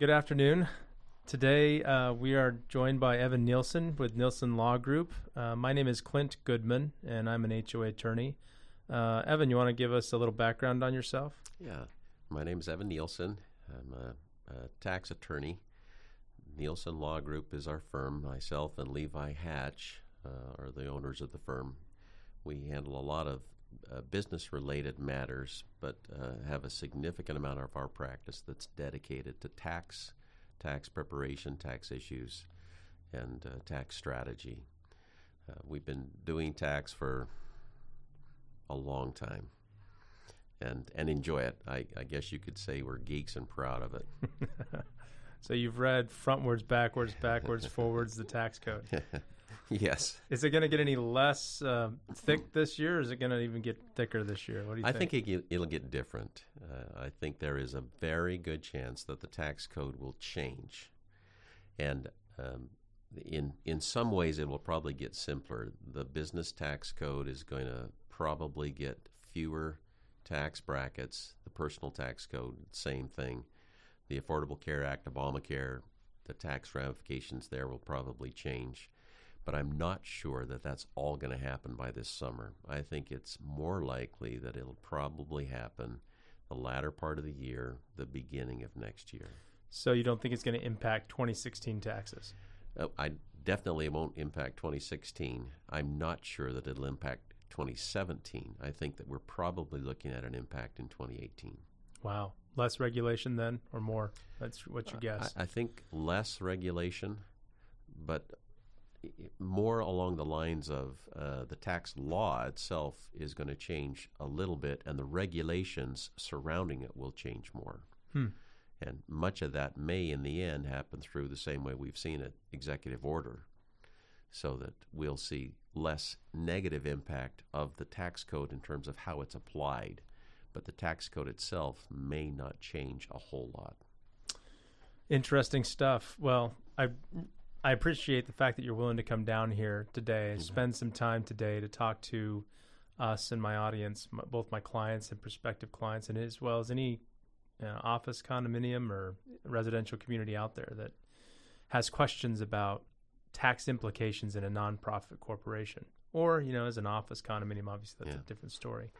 Good afternoon. Today uh, we are joined by Evan Nielsen with Nielsen Law Group. Uh, my name is Clint Goodman, and I'm an HOA attorney. Uh, Evan, you want to give us a little background on yourself? Yeah, my name is Evan Nielsen. I'm a, a tax attorney. Nielsen Law Group is our firm. Myself and Levi Hatch uh, are the owners of the firm. We handle a lot of uh, business related matters, but uh, have a significant amount of our practice that's dedicated to tax, tax preparation, tax issues, and uh, tax strategy. Uh, we've been doing tax for a long time. And, and enjoy it. I, I guess you could say we're geeks and proud of it. so you've read frontwards, backwards, backwards, forwards the tax code. Yes. Is it going to get any less uh, thick this year, or is it going to even get thicker this year? What do you I think? I think it, it'll get different. Uh, I think there is a very good chance that the tax code will change, and um, in in some ways it will probably get simpler. The business tax code is going to probably get fewer tax brackets. The personal tax code, same thing. The Affordable Care Act, Obamacare, the tax ramifications there will probably change but I'm not sure that that's all going to happen by this summer. I think it's more likely that it'll probably happen the latter part of the year, the beginning of next year. So you don't think it's going to impact 2016 taxes? Uh, I definitely won't impact 2016. I'm not sure that it'll impact 2017. I think that we're probably looking at an impact in 2018. Wow. Less regulation then, or more? That's what you guess. I, I think less regulation, but more along the lines of uh, the tax law itself is going to change a little bit, and the regulations surrounding it will change more. Hmm. And much of that may, in the end, happen through the same way we've seen it executive order, so that we'll see less negative impact of the tax code in terms of how it's applied. But the tax code itself may not change a whole lot. Interesting stuff. Well, I I appreciate the fact that you're willing to come down here today Mhm. spend some time today to talk to us and my audience, m both my clients and prospective clients, and as well as any uh, office condominium or residential community out there that has questions about tax implications in a nonprofit corporation, or you know, as an office condominium. Obviously, that's Yeah. a different story.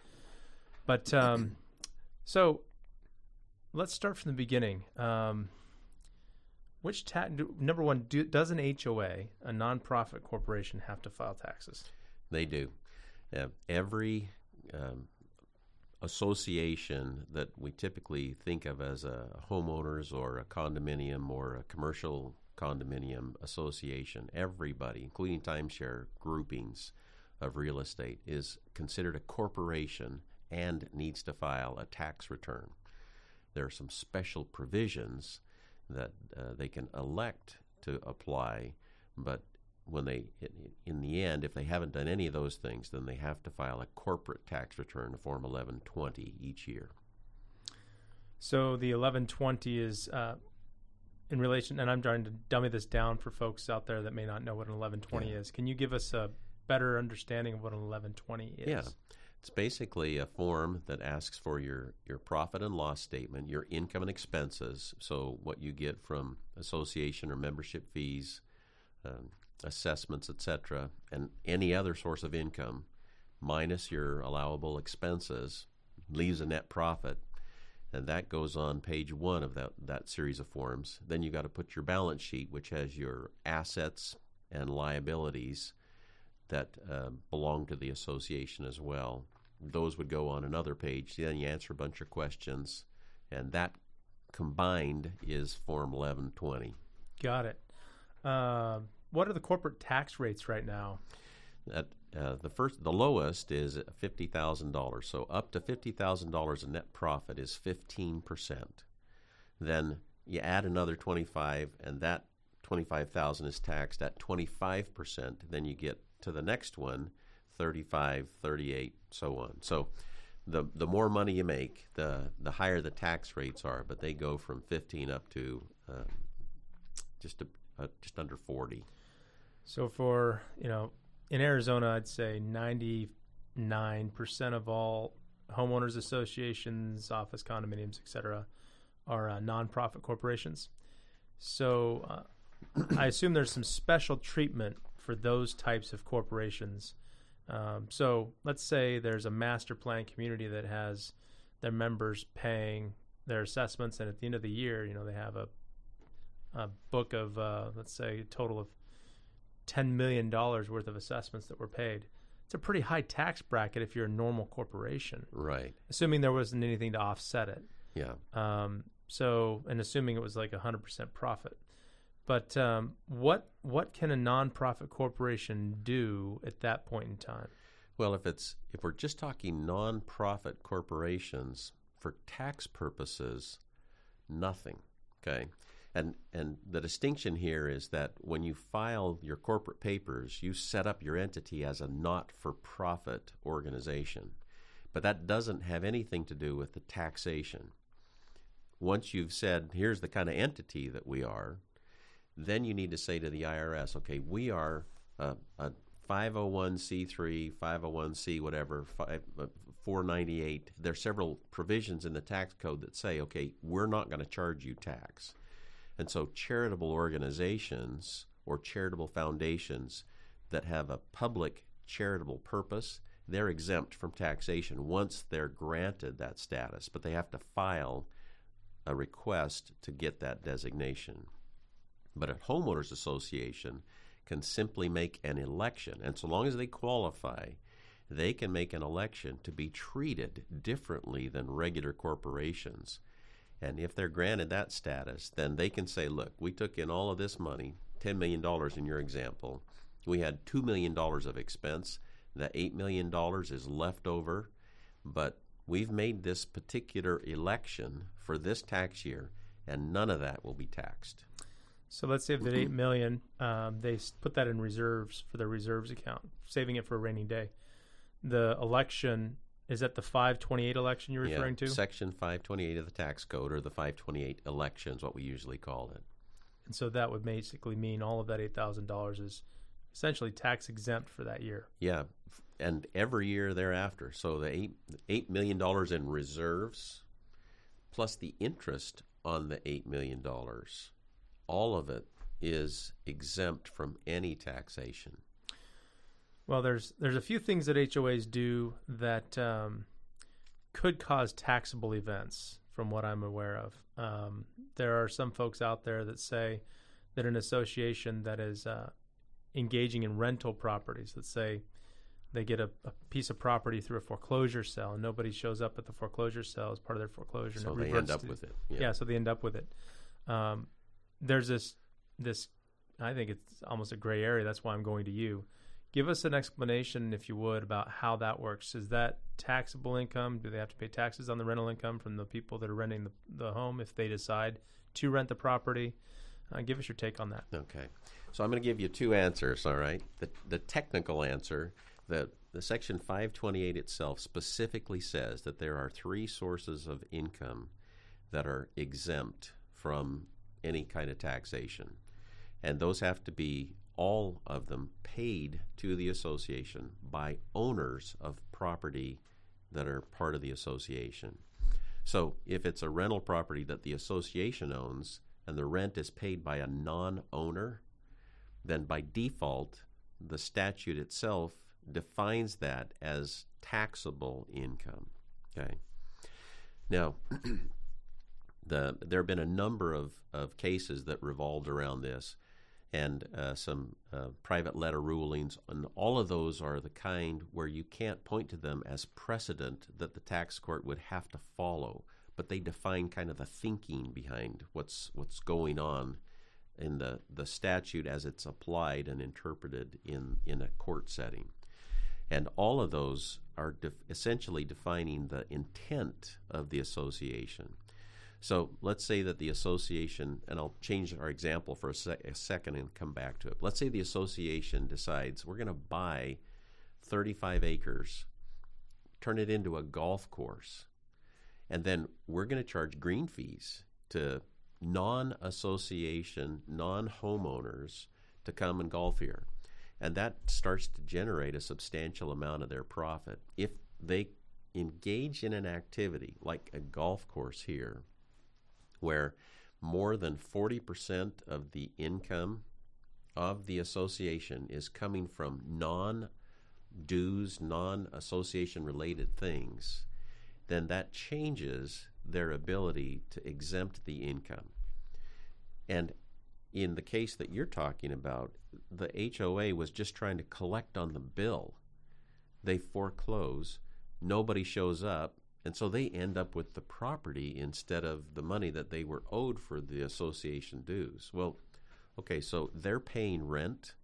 But um, so let's start from the beginning. Um, which tax? Number one, do, does an HOA, a nonprofit corporation, have to file taxes? They do. Uh, every um, association that we typically think of as a homeowners or a condominium or a commercial condominium association, everybody, including timeshare groupings of real estate, is considered a corporation and needs to file a tax return. There are some special provisions that uh, they can elect to apply, but when they, in the end, if they haven't done any of those things, then they have to file a corporate tax return, Form 1120, each year. So the 1120 is uh, in relation, and I'm trying to dummy this down for folks out there that may not know what an 1120 Yeah. is. Can you give us a better understanding of what an 1120 is? Yeah. It's basically a form that asks for your, your profit and loss statement, your income and expenses, so what you get from association or membership fees, um, assessments, etc., and any other source of income, minus your allowable expenses, leaves a net profit. And that goes on page one of that, that series of forms. Then you got to put your balance sheet, which has your assets and liabilities that uh, belong to the association as well. Those would go on another page. Then you answer a bunch of questions, and that combined is Form 1120. Got it. Uh, what are the corporate tax rates right now? That uh, the first, the lowest is fifty thousand dollars. So up to fifty thousand dollars in net profit is fifteen percent. Then you add another twenty-five, and that twenty-five thousand is taxed at twenty-five percent. Then you get to the next one, 35, 38, so on. So the the more money you make, the the higher the tax rates are. But they go from fifteen up to uh, just a, uh, just under forty. So for you know, in Arizona, I'd say ninety nine percent of all homeowners associations, office condominiums, etc., are uh, nonprofit corporations. So uh, I assume there's some special treatment for those types of corporations. Um, so let's say there's a master plan community that has their members paying their assessments, and at the end of the year, you know, they have a a book of uh, let's say a total of ten million dollars worth of assessments that were paid. It's a pretty high tax bracket if you're a normal corporation, Right. assuming there wasn't anything to offset it. Yeah. Um, so, and assuming it was like a hundred percent profit, but um, what what can a nonprofit corporation do at that point in time? Well, if it's if we're just talking nonprofit corporations for tax purposes, nothing. Okay. And and the distinction here is that when you file your corporate papers, you set up your entity as a not-for-profit organization. But that doesn't have anything to do with the taxation. Once you've said, here's the kind of entity that we are, then you need to say to the IRS, okay, we are a, a 501c3, 501c, whatever, uh, 498. There are several provisions in the tax code that say, okay, we're not going to charge you tax. And so charitable organizations or charitable foundations that have a public charitable purpose, they're exempt from taxation once they're granted that status, but they have to file a request to get that designation. But a homeowners association can simply make an election, and so long as they qualify, they can make an election to be treated differently than regular corporations. And if they're granted that status, then they can say, look, we took in all of this money, $10 million in your example. We had $2 million of expense. The $8 million is left over, but we've made this particular election for this tax year, and none of that will be taxed. So let's say if that eight million, um, they put that in reserves for their reserves account, saving it for a rainy day. The election is that the 528 election you're referring yeah, to, Section 528 of the tax code, or the 528 elections, what we usually call it. and so that would basically mean all of that eight thousand dollars is essentially tax exempt for that year. Yeah, and every year thereafter. So the eight eight million dollars in reserves, plus the interest on the eight million dollars, all of it is exempt from any taxation. Well, there's there's a few things that HOAs do that um, could cause taxable events, from what I'm aware of. Um, there are some folks out there that say that an association that is uh, engaging in rental properties, let's say they get a, a piece of property through a foreclosure sale and nobody shows up at the foreclosure sale as part of their foreclosure, So and they end up to- with it. yeah. so they end up with it. Um, there's this this I think it's almost a gray area. That's why I'm going to you. Give us an explanation, if you would, about how that works. Is that taxable income? Do they have to pay taxes on the rental income from the people that are renting the, the home if they decide to rent the property? Uh, give us your take on that. Okay. So I'm going to give you two answers, all right? The, the technical answer, the, the Section 528 itself specifically says that there are three sources of income that are exempt from any kind of taxation. And those have to be, all of them, paid to the association by owners of property that are part of the association. So if it's a rental property that the association owns and the rent is paid by a non owner, then by default, the statute itself defines that as taxable income. Okay. Now, the there have been a number of, of cases that revolved around this, and uh, some uh, private letter rulings, and all of those are the kind where you can't point to them as precedent that the tax court would have to follow, but they define kind of the thinking behind what's what's going on in the, the statute as it's applied and interpreted in, in a court setting. And all of those are def- essentially defining the intent of the association. So let's say that the association, and I'll change our example for a, sec- a second and come back to it. Let's say the association decides we're going to buy 35 acres, turn it into a golf course, and then we're going to charge green fees to non association, non homeowners to come and golf here. And that starts to generate a substantial amount of their profit. If they engage in an activity like a golf course here, where more than 40% of the income of the association is coming from non dues, non association related things, then that changes their ability to exempt the income. And in the case that you're talking about, the HOA was just trying to collect on the bill. They foreclose, nobody shows up, and so they end up with the property instead of the money that they were owed for the association dues. Well, okay, so they're paying rent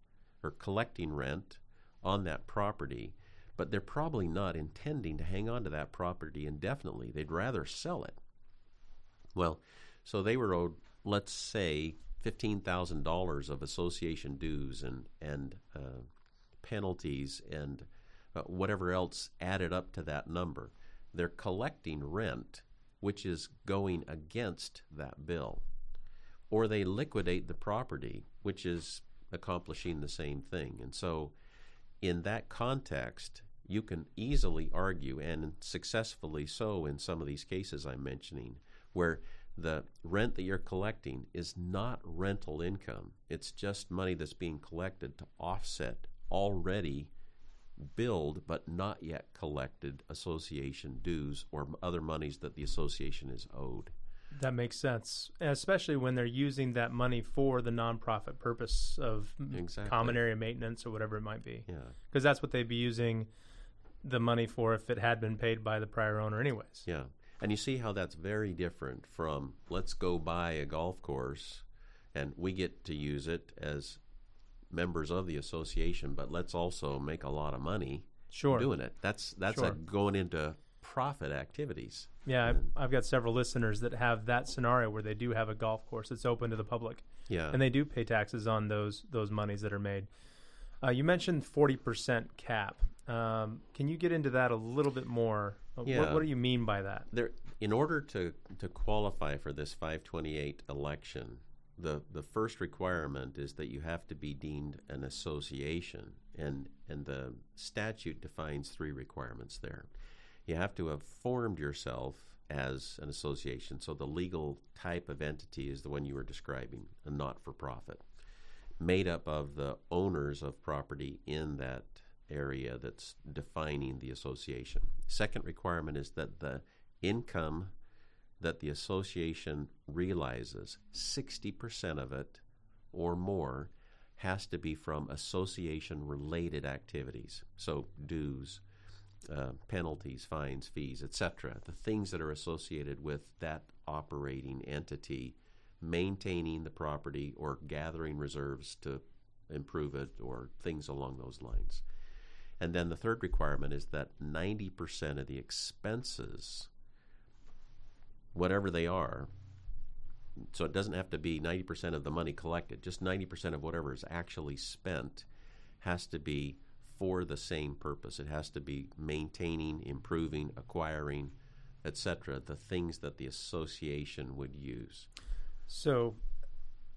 or collecting rent on that property, but they're probably not intending to hang on to that property indefinitely. They'd rather sell it. Well, so they were owed, let's say, fifteen thousand dollars of association dues and and uh, penalties and uh, whatever else added up to that number. They're collecting rent, which is going against that bill, or they liquidate the property, which is accomplishing the same thing. And so, in that context, you can easily argue, and successfully so in some of these cases I'm mentioning, where the rent that you're collecting is not rental income. It's just money that's being collected to offset already billed but not yet collected association dues or other monies that the association is owed. That makes sense, especially when they're using that money for the nonprofit purpose of exactly. common area maintenance or whatever it might be. Yeah. Because that's what they'd be using the money for if it had been paid by the prior owner, anyways. Yeah. And you see how that's very different from let's go buy a golf course and we get to use it as members of the association, but let's also make a lot of money sure. doing it. That's that's sure. a, going into profit activities. Yeah, I've, I've, got several listeners that have that scenario where they do have a golf course that's open to the public. Yeah, and they do pay taxes on those those monies that are made. Uh, you mentioned forty percent cap. Um, can you get into that a little bit more? Yeah. What, what do you mean by that? There, in order to to qualify for this 528 election, the the first requirement is that you have to be deemed an association, and and the statute defines three requirements there. You have to have formed yourself as an association, so the legal type of entity is the one you were describing, a not for profit, made up of the owners of property in that area that's defining the association. Second requirement is that the income that the association realizes, 60% of it or more, has to be from association related activities. So, dues, uh, penalties, fines, fees, etc. The things that are associated with that operating entity maintaining the property or gathering reserves to improve it or things along those lines. And then the third requirement is that 90% of the expenses, whatever they are, so it doesn't have to be 90% of the money collected, just 90% of whatever is actually spent has to be for the same purpose. It has to be maintaining, improving, acquiring, etc., the things that the association would use. So,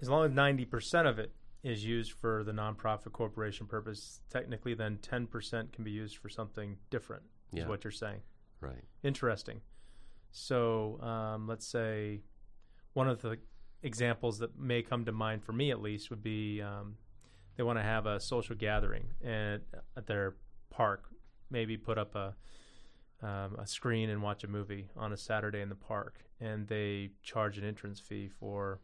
as long as 90% of it is used for the nonprofit corporation purpose, technically then 10% can be used for something different, is Yeah. what you're saying. Right. Interesting. So um, let's say one of the examples that may come to mind for me at least would be um, they want to have a social gathering at, at their park, maybe put up a um, a screen and watch a movie on a Saturday in the park, and they charge an entrance fee for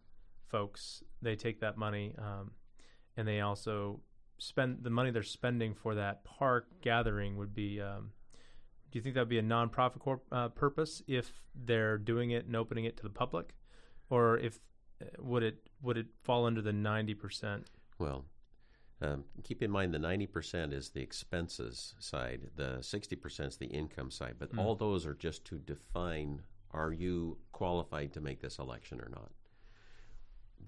folks. They take that money, um, and they also spend the money they're spending for that park gathering would be. Um, do you think that would be a nonprofit corp, uh, purpose if they're doing it and opening it to the public, or if uh, would it would it fall under the ninety percent? Well, um, keep in mind the 90% is the expenses side, the 60% is the income side, but Mm. all those are just to define are you qualified to make this election or not.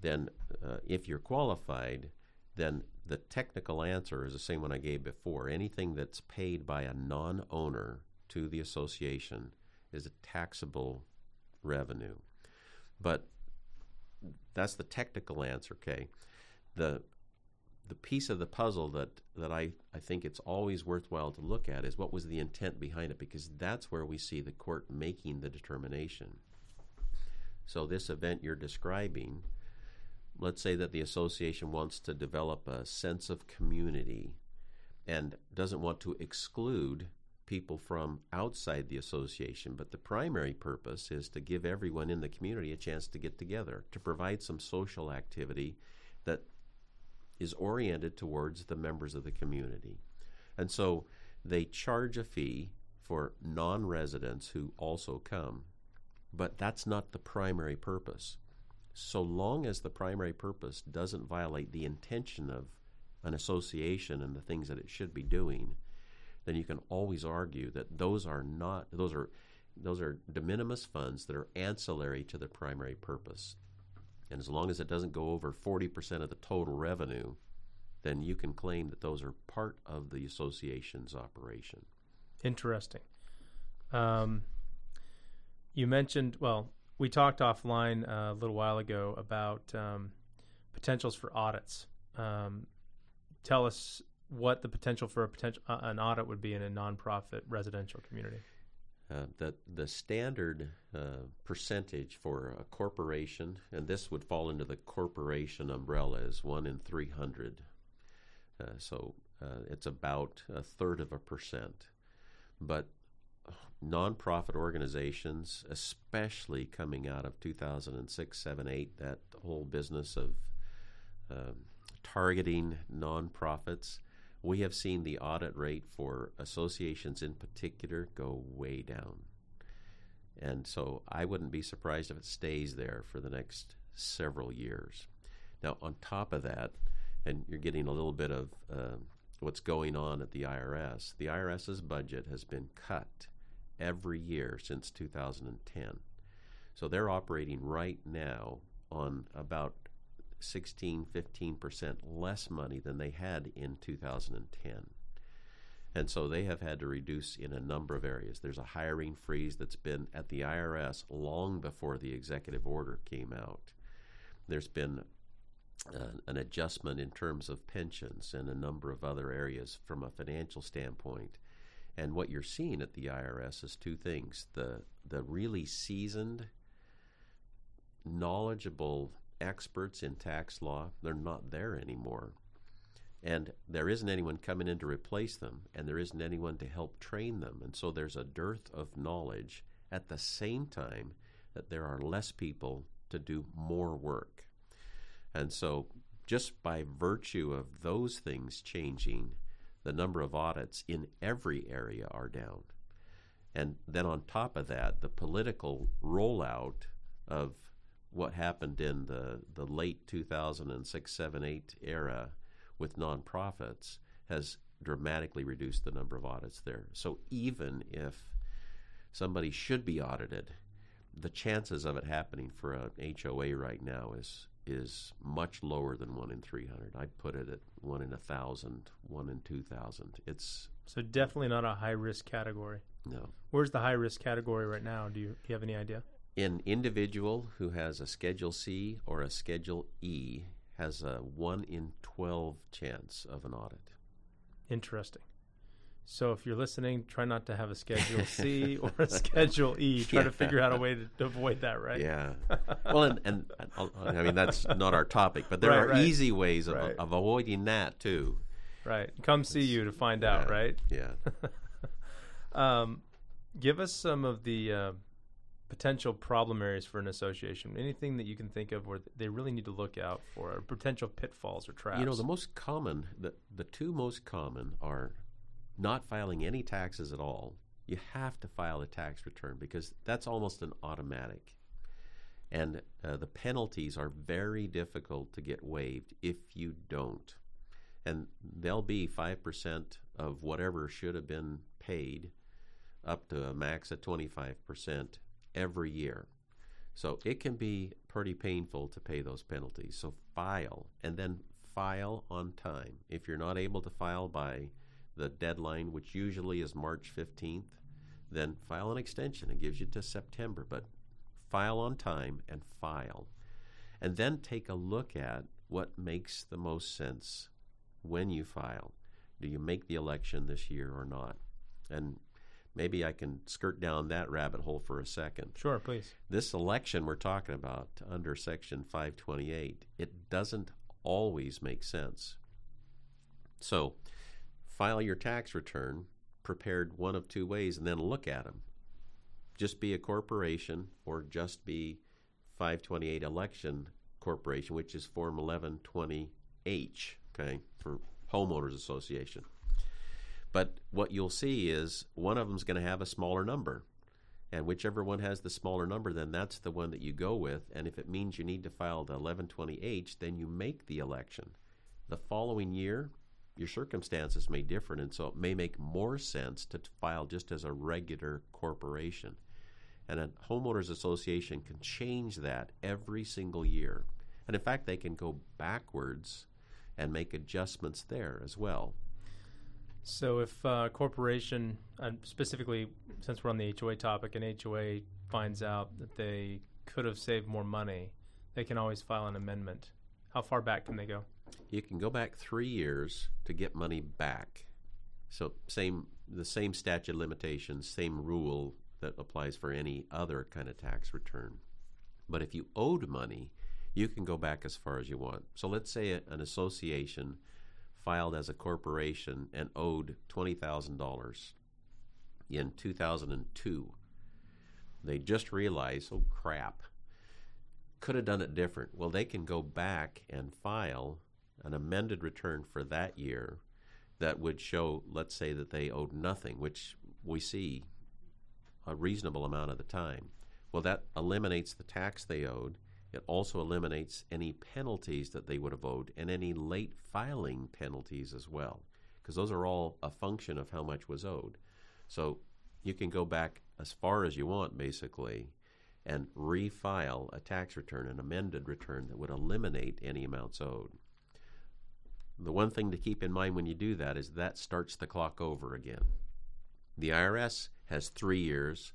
Then, uh, if you're qualified, then the technical answer is the same one I gave before. Anything that's paid by a non owner to the association is a taxable revenue. But that's the technical answer, okay? The the piece of the puzzle that, that I, I think it's always worthwhile to look at is what was the intent behind it, because that's where we see the court making the determination. So, this event you're describing, let's say that the association wants to develop a sense of community and doesn't want to exclude people from outside the association, but the primary purpose is to give everyone in the community a chance to get together, to provide some social activity that is oriented towards the members of the community. And so they charge a fee for non residents who also come, but that's not the primary purpose. So long as the primary purpose doesn't violate the intention of an association and the things that it should be doing, then you can always argue that those are not those are those are de minimis funds that are ancillary to the primary purpose. And as long as it doesn't go over 40% of the total revenue, then you can claim that those are part of the association's operation. Interesting. Um, you mentioned, well, we talked offline uh, a little while ago about um, potentials for audits. Um, tell us what the potential for a potential uh, an audit would be in a nonprofit residential community. Uh, the the standard uh, percentage for a corporation, and this would fall into the corporation umbrella, is one in three hundred. Uh, so uh, it's about a third of a percent. But nonprofit organizations, especially coming out of 2006, 7, 8, that whole business of um, targeting nonprofits, we have seen the audit rate for associations in particular go way down. And so I wouldn't be surprised if it stays there for the next several years. Now, on top of that, and you're getting a little bit of uh, what's going on at the IRS, the IRS's budget has been cut every year since 2010. So they're operating right now on about 16, 15% less money than they had in 2010. And so they have had to reduce in a number of areas. There's a hiring freeze that's been at the IRS long before the executive order came out. There's been uh, an adjustment in terms of pensions and a number of other areas from a financial standpoint. And what you're seeing at the IRS is two things: the the really seasoned, knowledgeable experts in tax law, they're not there anymore. And there isn't anyone coming in to replace them, and there isn't anyone to help train them. And so there's a dearth of knowledge at the same time that there are less people to do more work. And so, just by virtue of those things changing, the number of audits in every area are down. And then on top of that, the political rollout of what happened in the, the late 2006, 7, 8 era with nonprofits has dramatically reduced the number of audits there. So even if somebody should be audited, the chances of it happening for an HOA right now is is much lower than one in 300. I'd put it at one in a thousand, one in 2,000. It's so definitely not a high risk category. No. Where's the high risk category right now? Do you, do you have any idea? An individual who has a Schedule C or a Schedule E has a 1 in 12 chance of an audit. Interesting. So if you're listening, try not to have a Schedule C or a Schedule E. Try yeah. to figure out a way to, to avoid that, right? Yeah. well, and, and, I mean that's not our topic, but there right, are right. easy ways of, right. of avoiding that too. Right. Come see it's, you to find yeah, out, right? Yeah. um, give us some of the uh, potential problem areas for an association. Anything that you can think of where they really need to look out for, or potential pitfalls or traps. You know, the most common, the the two most common are not filing any taxes at all, you have to file a tax return because that's almost an automatic. And uh, the penalties are very difficult to get waived if you don't. And they'll be 5% of whatever should have been paid up to a max of 25% every year. So it can be pretty painful to pay those penalties. So file and then file on time. If you're not able to file by the deadline, which usually is March 15th, then file an extension. It gives you to September, but file on time and file. And then take a look at what makes the most sense when you file. Do you make the election this year or not? And maybe I can skirt down that rabbit hole for a second. Sure, please. This election we're talking about under Section 528, it doesn't always make sense. So, file your tax return prepared one of two ways and then look at them. Just be a corporation or just be 528 election corporation, which is Form 1120H, okay, for homeowners association. But what you'll see is one of them is going to have a smaller number. And whichever one has the smaller number, then that's the one that you go with. And if it means you need to file the 1120H, then you make the election. The following year, your circumstances may differ, and so it may make more sense to file just as a regular corporation. And a homeowners association can change that every single year. And in fact, they can go backwards and make adjustments there as well. So, if a corporation, uh, specifically since we're on the HOA topic, an HOA finds out that they could have saved more money, they can always file an amendment. How far back can they go? You can go back three years to get money back. So, same the same statute limitations, same rule that applies for any other kind of tax return. But if you owed money, you can go back as far as you want. So, let's say an association filed as a corporation and owed $20,000 in 2002. They just realized, oh crap, could have done it different. Well, they can go back and file an amended return for that year that would show, let's say, that they owed nothing, which we see a reasonable amount of the time. Well, that eliminates the tax they owed it also eliminates any penalties that they would have owed and any late filing penalties as well, because those are all a function of how much was owed. So you can go back as far as you want, basically, and refile a tax return, an amended return that would eliminate any amounts owed. The one thing to keep in mind when you do that is that starts the clock over again. The IRS has three years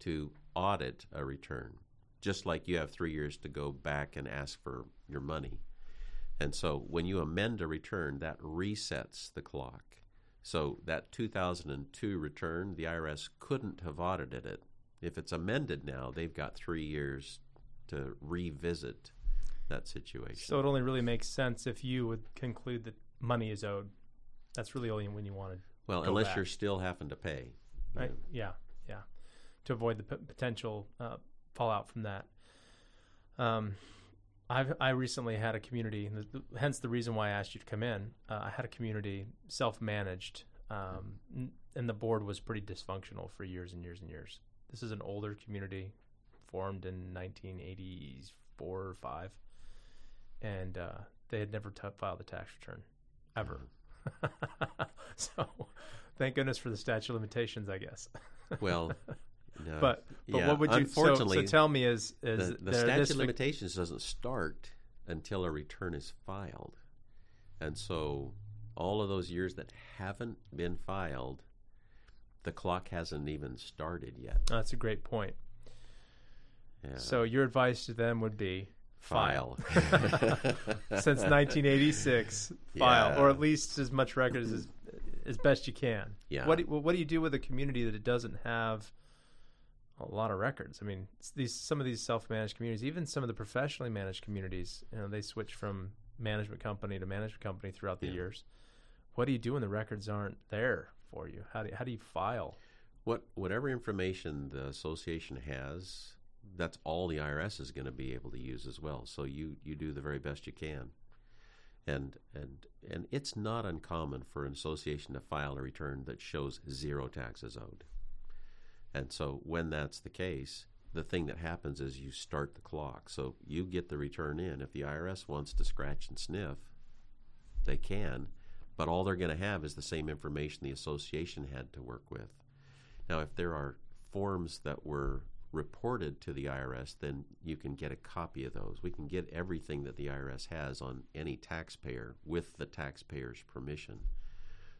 to audit a return just like you have three years to go back and ask for your money. And so when you amend a return, that resets the clock. So that 2002 return, the IRS couldn't have audited it. If it's amended now, they've got three years to revisit that situation. So it only really makes sense if you would conclude that money is owed. That's really only when you want to. Well, unless back. you're still having to pay. Right? Yeah, yeah. To avoid the p- potential uh, fallout from that. Um, I've I recently had a community, hence the reason why I asked you to come in. Uh, I had a community self-managed, um, and the board was pretty dysfunctional for years and years and years. This is an older community, formed in 1984 or five, and uh, they had never t- filed a tax return, ever. so, thank goodness for the statute of limitations, I guess. well, no. But but yeah. what would you? Unfortunately, so, so tell me is is the, the statute of limitations doesn't start until a return is filed, and so all of those years that haven't been filed, the clock hasn't even started yet. That's a great point. Yeah. So your advice to them would be file. Since 1986, file, yeah. or at least as much records as as best you can. Yeah. What do, what do you do with a community that it doesn't have a lot of records. I mean, these some of these self-managed communities, even some of the professionally managed communities, you know, they switch from management company to management company throughout the yeah. years. What do you do when the records aren't there for you? How do you, how do you file? What whatever information the association has, that's all the IRS is going to be able to use as well. So you you do the very best you can. And and and it's not uncommon for an association to file a return that shows zero taxes owed. And so when that's the case, the thing that happens is you start the clock. So you get the return in. If the IRS wants to scratch and sniff, they can, but all they're going to have is the same information the association had to work with. Now, if there are forms that were reported to the IRS, then you can get a copy of those. We can get everything that the IRS has on any taxpayer with the taxpayer's permission.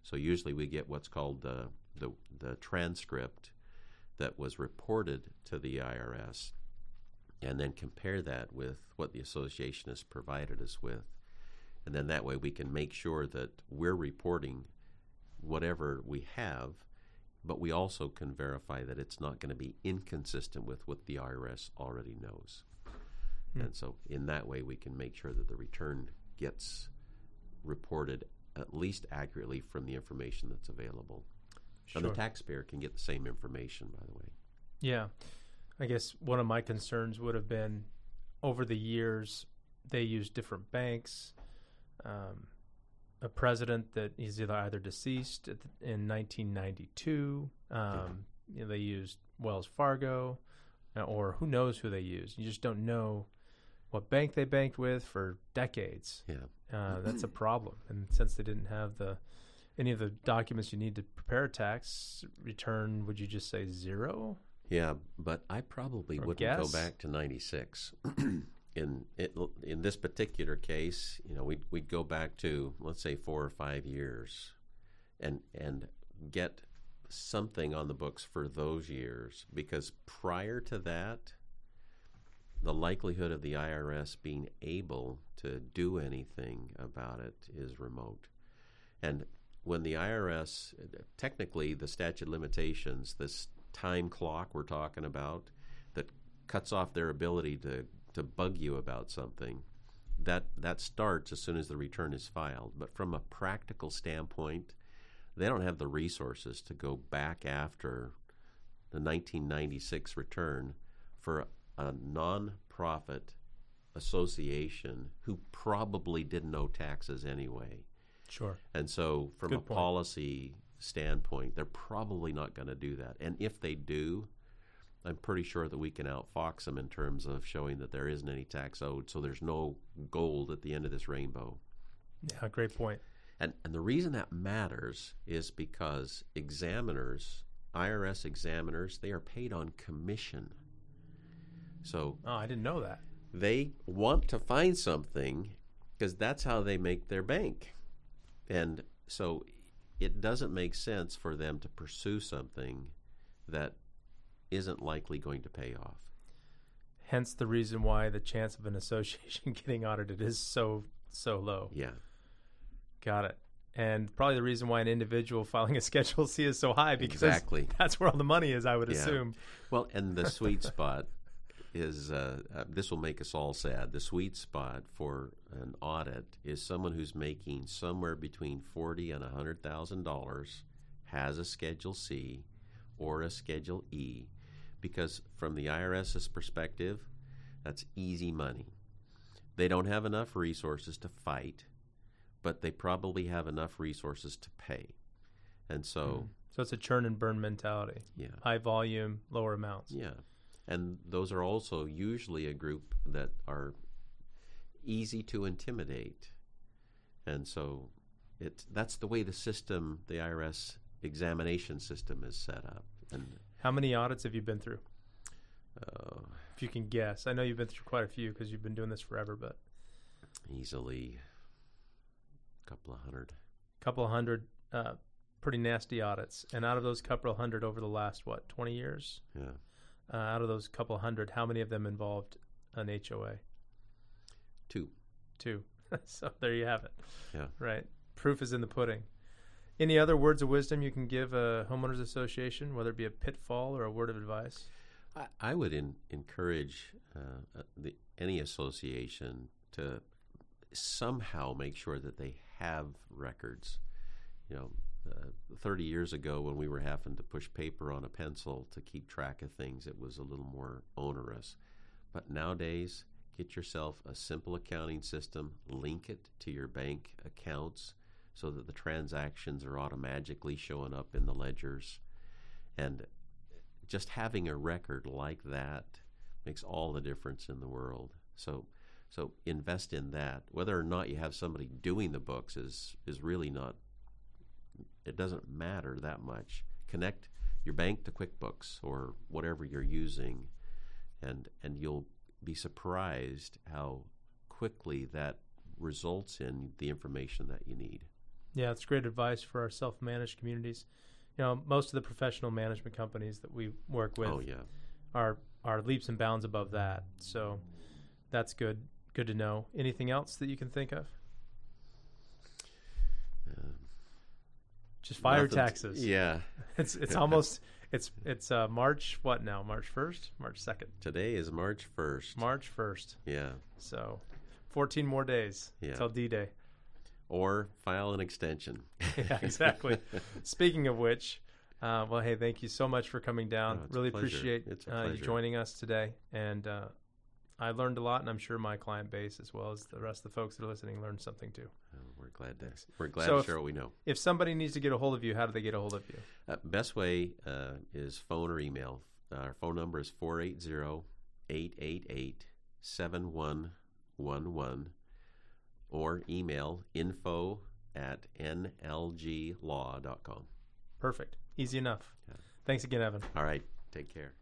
So usually we get what's called the the, the transcript that was reported to the IRS and then compare that with what the association has provided us with. And then that way we can make sure that we're reporting whatever we have but we also can verify that it's not going to be inconsistent with what the IRS already knows. Hmm. And so, in that way, we can make sure that the return gets reported at least accurately from the information that's available. Sure. And the taxpayer can get the same information, by the way. Yeah. I guess one of my concerns would have been over the years, they used different banks. Um, a president that is either either deceased at the, in 1992. Um, you know, they used Wells Fargo, uh, or who knows who they used. You just don't know what bank they banked with for decades. Yeah. Uh, that's a problem. And since they didn't have the any of the documents you need to prepare a tax return, would you just say zero? Yeah, but I probably Or wouldn't guess? go back to '96. in it, in this particular case, you know, we'd we'd go back to let's say four or five years, and and get something on the books for those years because prior to that, the likelihood of the IRS being able to do anything about it is remote, and when the IRS technically the statute limitations this time clock we're talking about that cuts off their ability to, to bug you about something that that starts as soon as the return is filed. But from a practical standpoint they don't have the resources to go back after the 1996 return for a non-profit association who probably didn't owe taxes anyway Sure. and so, from Good a point. policy standpoint, they're probably not going to do that. And if they do, I'm pretty sure that we can outfox them in terms of showing that there isn't any tax owed. So there's no gold at the end of this rainbow. Yeah, great point. And and the reason that matters is because examiners, IRS examiners, they are paid on commission. So Oh, I didn't know that. they want to find something because that's how they make their bank. And so it doesn't make sense for them to pursue something that isn't likely going to pay off. Hence the reason why the chance of an association getting audited is so so low. Yeah. Got it. And probably the reason why an individual filing a Schedule C is so high because Exactly. that's where all the money is, I would Yeah. assume. Well, and the sweet spot is uh, uh, this will make us all sad. The sweet spot for an audit is someone who's making somewhere between forty and hundred thousand dollars, has a Schedule C or a Schedule E, because from the IRS's perspective, that's easy money. They don't have enough resources to fight, but they probably have enough resources to pay, and so So it's a churn and burn mentality. yeah. High volume, lower amounts. Yeah. And those are also usually a group that are easy to intimidate. And so it that's the way the system, the IRS examination system is set up. And How many audits have you been through? uh, If you can guess. I know you've been through quite a few because you've been doing this forever, but easily a couple of hundred. a couple of hundred uh, pretty nasty audits. And out of those couple of hundred over the last, what, 20 years? Yeah. Uh, out of those couple hundred, how many of them involved an HOA? Two. Two. so there you have it. Yeah. Right. Proof is in the pudding. Any other words of wisdom you can give a homeowners association, whether it be a pitfall or a word of advice? I, I would in, encourage uh, uh, the, any association to somehow make sure that they have records. You know, Uh, 30 years ago, when we were having to push paper on a pencil to keep track of things, it was a little more onerous. But nowadays, get yourself a simple accounting system, link it to your bank accounts so that the transactions are automatically showing up in the ledgers. And just having a record like that makes all the difference in the world. So so invest in that. Whether or not you have somebody doing the books is is really not it doesn't matter that much. Connect your bank to QuickBooks or whatever you're using and and you'll be surprised how quickly that results in the information that you need. Yeah, it's great advice for our self-managed communities. You know, most of the professional management companies that we work with oh yeah. are are leaps and bounds above that. So that's good. Good to know. Anything else that you can think of? Just fire Nothing- taxes. Yeah. It's it's almost it's it's uh, March what now? March first, March second, Today is March 1st. March first. Yeah. So, fourteen more days Yeah. till D Day. Or file an extension. yeah, exactly. Speaking of which, uh, well, hey, thank you so much for coming down. Oh, really appreciate uh, you joining us today, and uh, I learned a lot, and I'm sure my client base, as well as the rest of the folks that are listening, learned something too. Oh, we're glad to we're glad So to if- share what we know. If somebody needs to get a hold of you, how do they get a hold of you? Uh, best way uh, is phone or email. Our phone number is 480-888-7111 or email info at nlglaw.com. Perfect. Easy enough. Yeah. Thanks again, Evan. All right. Take care.